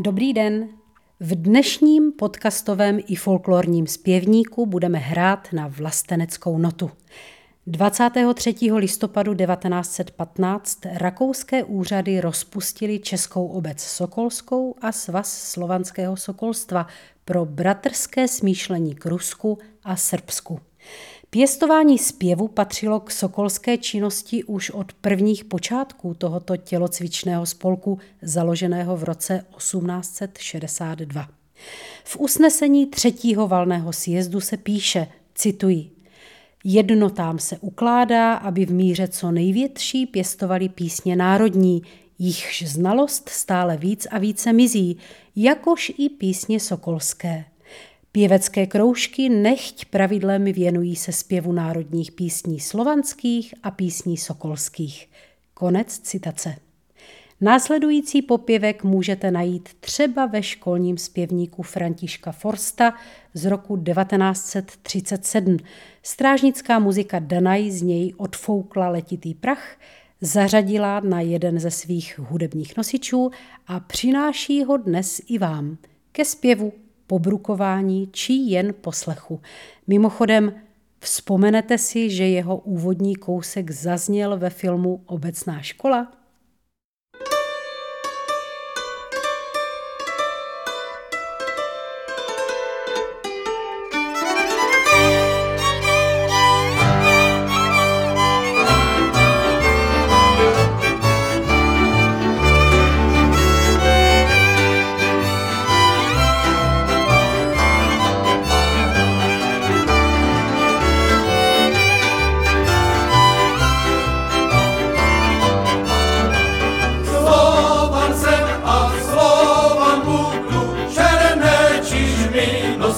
Dobrý den. V dnešním podcastovém i folklorním zpěvníku budeme hrát na vlasteneckou notu. 23. listopadu 1915 rakouské úřady rozpustili Českou obec Sokolskou a Svaz slovanského sokolstva pro bratrské smýšlení k Rusku a Srbsku. Pěstování zpěvu patřilo k sokolské činnosti už od prvních počátků tohoto tělocvičného spolku založeného v roce 1862. V usnesení třetího valného sjezdu se píše, cituji, Jednotám se ukládá, aby v míře co největší pěstovali písně národní, jichž znalost stále víc a více mizí, jakož i písně sokolské. Pěvecké kroužky nechť pravidlem věnují se zpěvu národních písní slovanských a písní sokolských. Konec citace. Následující popěvek můžete najít třeba ve školním zpěvníku Františka Forsta z roku 1937. Strážnická muzika Danaj z něj odfoukla letitý prach, zařadila na jeden ze svých hudebních nosičů a přináší ho dnes i vám ke zpěvu pobrukování či jen poslechu. Mimochodem, vzpomenete si, že jeho úvodní kousek zazněl ve filmu Obecná škola?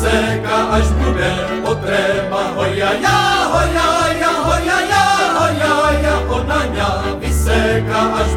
seka aš bude potreba hoja ja hoja ja hoja ja hoja ja ona ja vi seka aš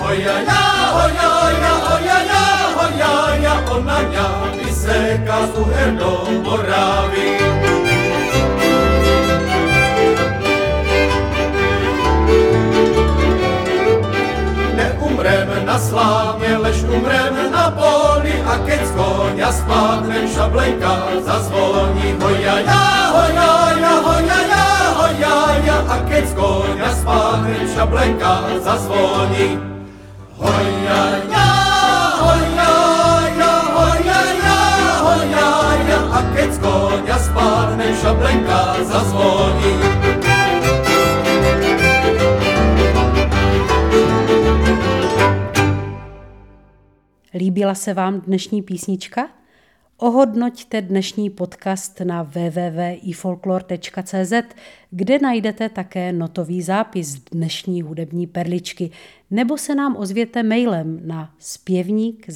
hoja ja, hoja ja, hoja ja, hoja spadnem šablenka zazvoní. Hoja ja, hoja ja, hoja ja, hoja ja, a keď z konia spadnem šablenka zazvoní. zazvoní. Líbila se vám dnešní písnička? Ohodnoťte dnešní podcast na www.ifolklor.cz, kde najdete také notový zápis dnešní hudební perličky, nebo se nám ozvěte mailem na zpěvník.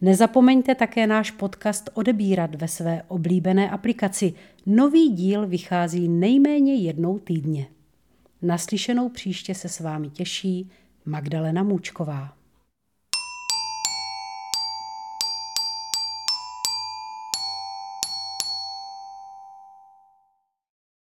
Nezapomeňte také náš podcast odebírat ve své oblíbené aplikaci. Nový díl vychází nejméně jednou týdně. Naslyšenou příště se s vámi těší Magdalena Můčková.